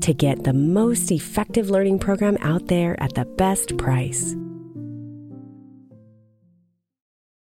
to get the most effective learning program out there at the best price.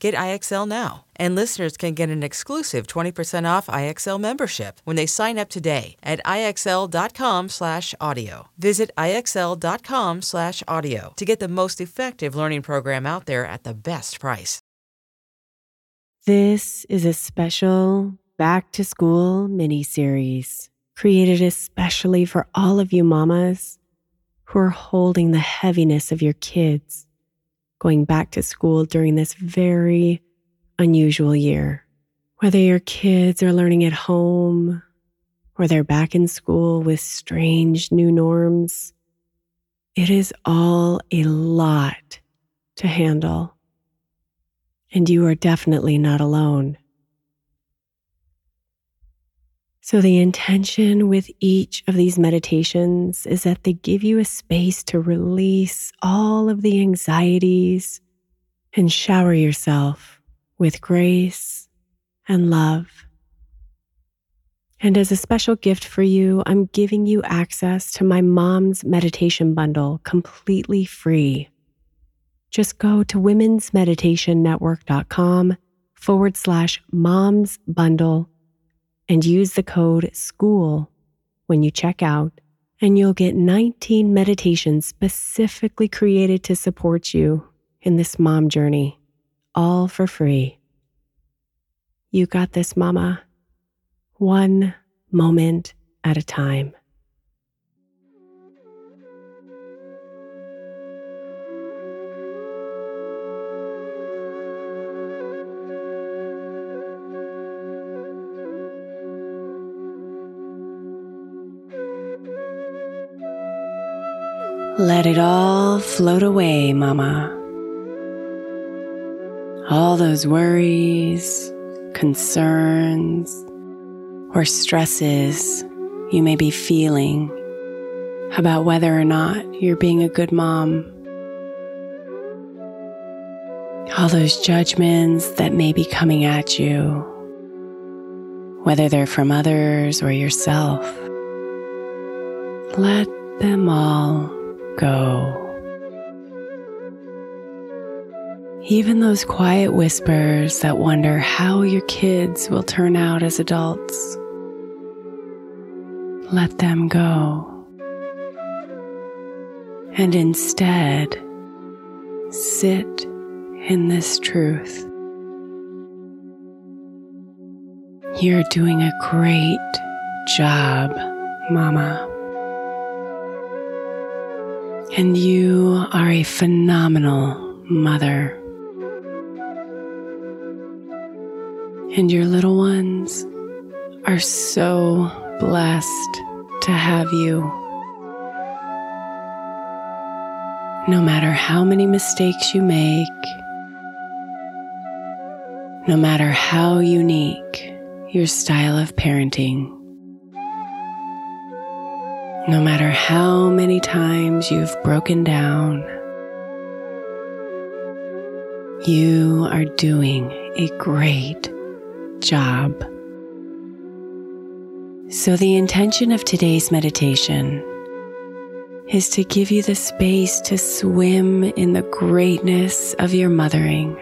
Get IXL now. And listeners can get an exclusive 20% off IXL membership when they sign up today at IXL.com/audio. Visit IXL.com/audio to get the most effective learning program out there at the best price. This is a special back to school mini series created especially for all of you mamas who are holding the heaviness of your kids going back to school during this very unusual year. Whether your kids are learning at home or they're back in school with strange new norms, it is all a lot to handle. And you are definitely not alone. So, the intention with each of these meditations is that they give you a space to release all of the anxieties and shower yourself with grace and love. And as a special gift for you, I'm giving you access to my mom's meditation bundle completely free. Just go to womensmeditationnetwork.com forward slash moms bundle and use the code SCHOOL when you check out, and you'll get 19 meditations specifically created to support you in this mom journey, all for free. You got this, Mama. One moment at a time. Let it all float away, Mama. All those worries, concerns, or stresses you may be feeling about whether or not you're being a good mom. All those judgments that may be coming at you, whether they're from others or yourself. Let them all go. Even those quiet whispers that wonder how your kids will turn out as adults. Let them go. And instead, sit in this truth. You're doing a great job, Mama. And you are a phenomenal mother. And your little ones are so blessed to have you. No matter how many mistakes you make, no matter how unique your style of parenting, no matter how many times you've broken down, you are doing a great job. So, the intention of today's meditation is to give you the space to swim in the greatness of your mothering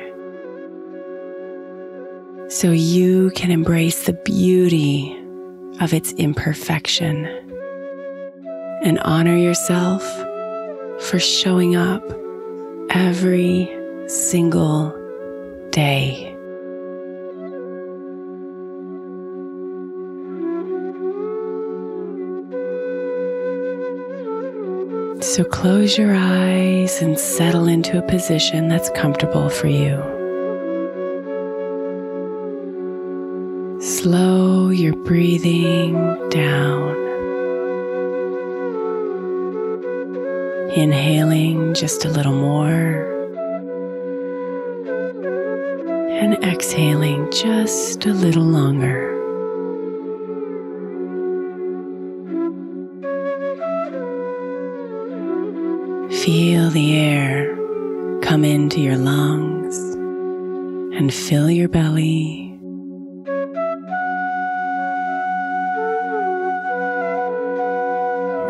so you can embrace the beauty of its imperfection and honor yourself for showing up every single day. So close your eyes and settle into a position that's comfortable for you. Slow your breathing down. Inhaling just a little more. And exhaling just a little longer. Feel the air come into your lungs and fill your belly.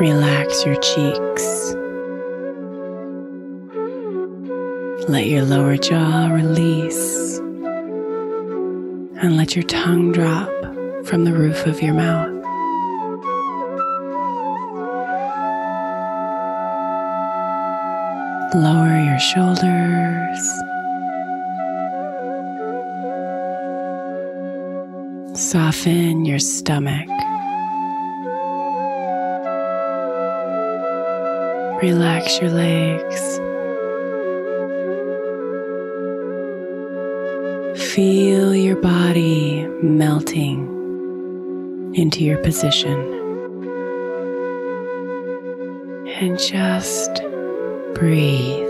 Relax your cheeks. Let your lower jaw release and let your tongue drop from the roof of your mouth. Lower your shoulders. Soften your stomach. Relax your legs. Feel your body melting into your position. And just breathe.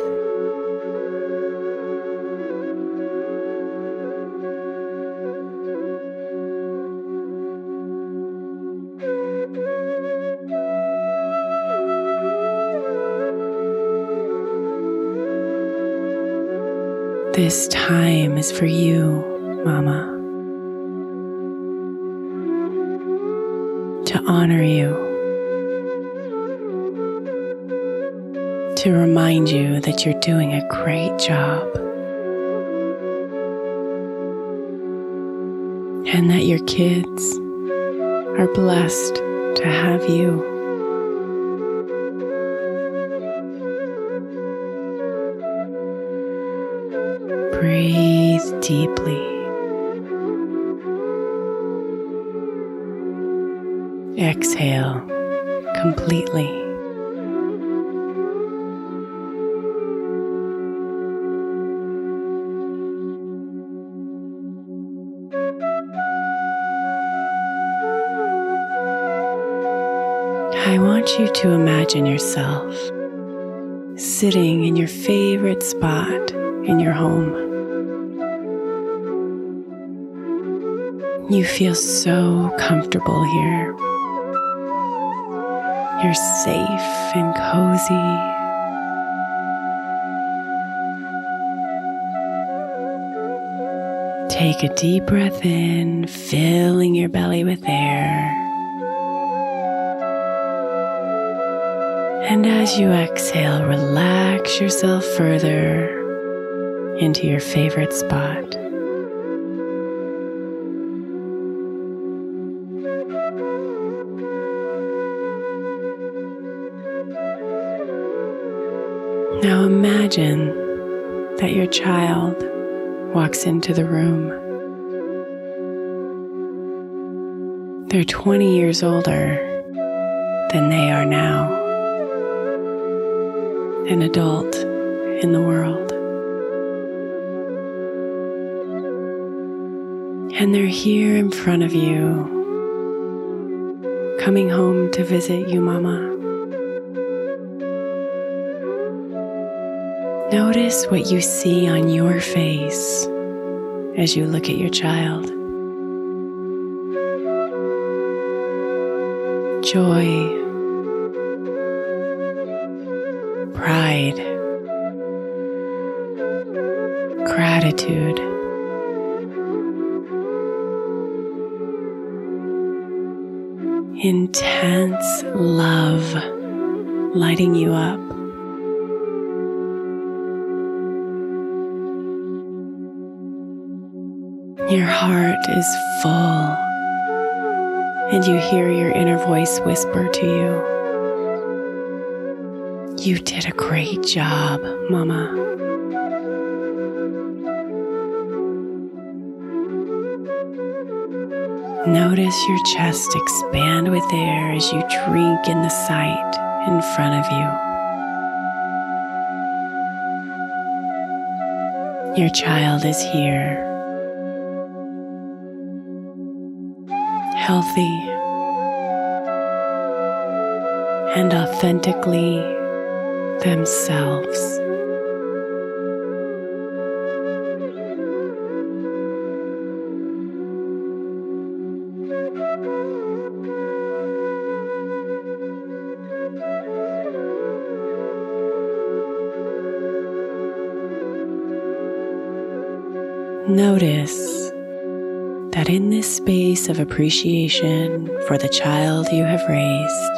This time is for you, Mama. To honor you. to remind you that you're doing a great job and that your kids are blessed to have you. Breathe deeply. Exhale completely. I want you to imagine yourself sitting in your favorite spot in your home. You feel so comfortable here. You're safe and cozy. Take a deep breath in, filling your belly with air. And as you exhale, relax yourself further into your favorite spot. Imagine that your child walks into the room. They're 20 years older than they are now, an adult in the world. And they're here in front of you, coming home to visit you, Mama. Notice what you see on your face as you look at your child. Joy, pride, gratitude, intense love lighting you up. Your heart is full, and you hear your inner voice whisper to you, You did a great job, Mama. Notice your chest expand with air as you drink in the sight in front of you. Your child is here. Healthy and authentically themselves. Notice that in this space of appreciation for the child you have raised,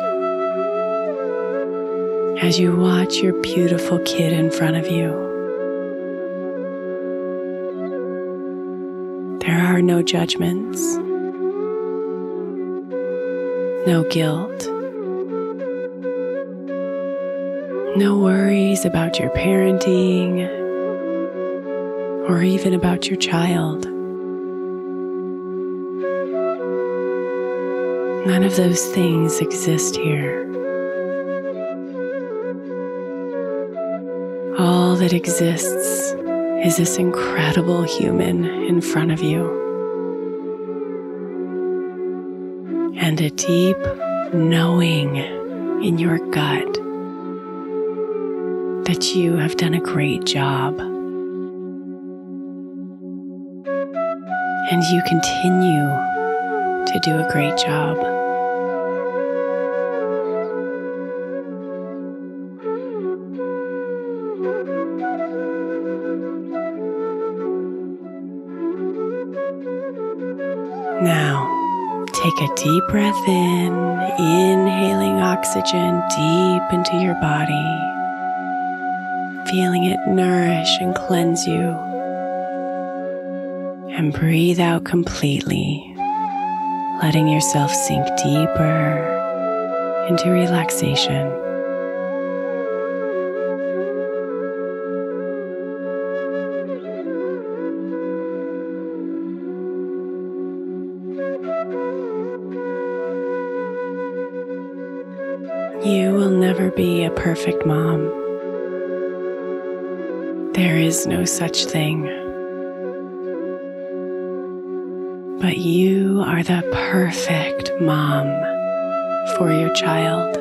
as you watch your beautiful kid in front of you, there are no judgments, no guilt, no worries about your parenting or even about your child. None of those things exist here. All that exists is this incredible human in front of you. And a deep knowing in your gut that you have done a great job. And you continue to do a great job. Take a deep breath in, inhaling oxygen deep into your body, feeling it nourish and cleanse you. And breathe out completely, letting yourself sink deeper into relaxation. A perfect mom. There is no such thing. But you are the perfect mom for your child,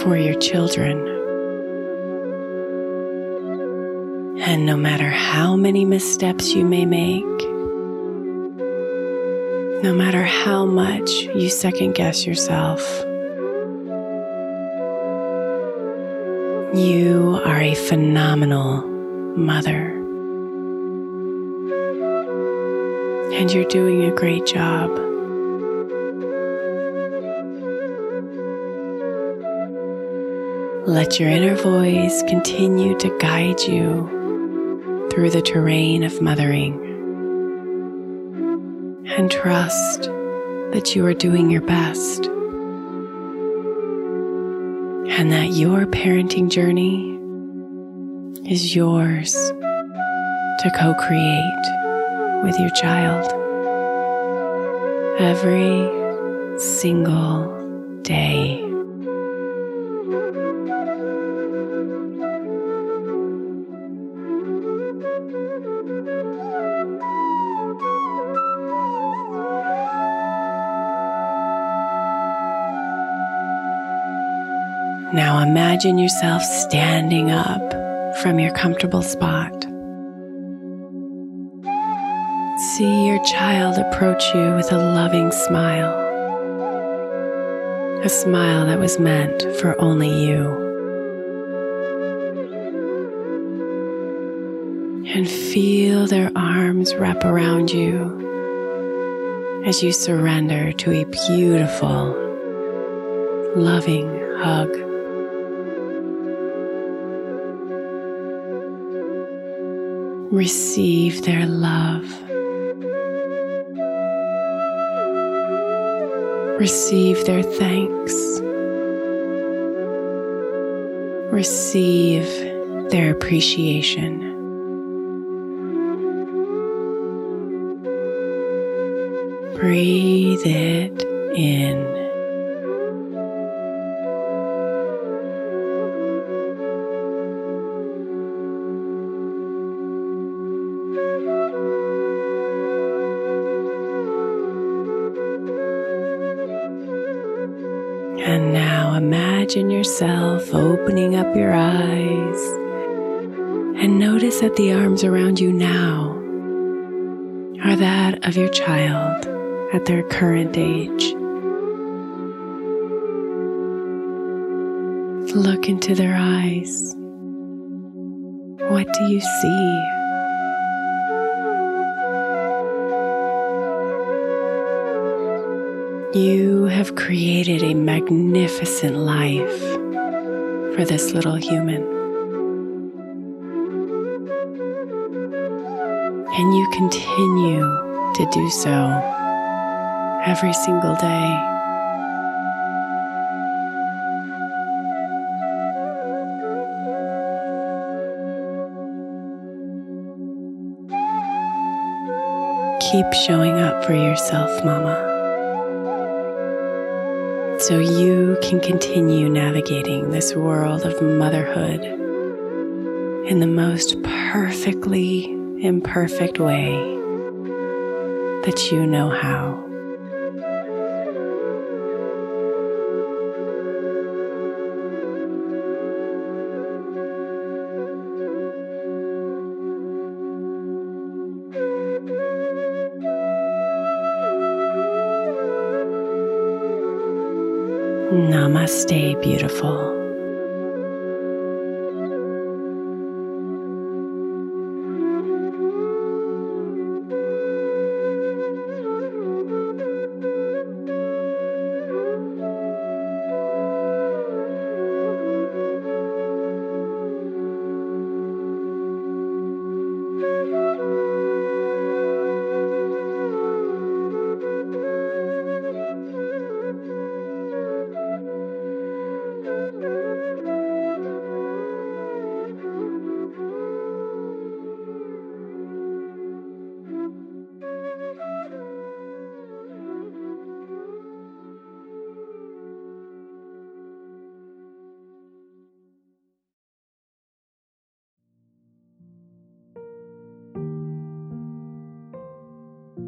for your children. And no matter how many missteps you may make, no matter how much you second guess yourself. You are a phenomenal mother. And you're doing a great job. Let your inner voice continue to guide you through the terrain of mothering and trust that you are doing your best and that your parenting journey is yours to co create with your child every single day. Now imagine yourself standing up from your comfortable spot. See your child approach you with a loving smile, a smile that was meant for only you. And feel their arms wrap around you as you surrender to a beautiful, loving hug. Receive their love. Receive their thanks. Receive their appreciation. Breathe it in. Yourself opening up your eyes and notice that the arms around you now are that of your child at their current age. Look into their eyes. What do you see? You have created a magnificent life for this little human. And you continue to do so every single day. Keep showing up for yourself, Mama so you can continue navigating this world of motherhood in the most perfectly imperfect way that you know how. Namaste, beautiful.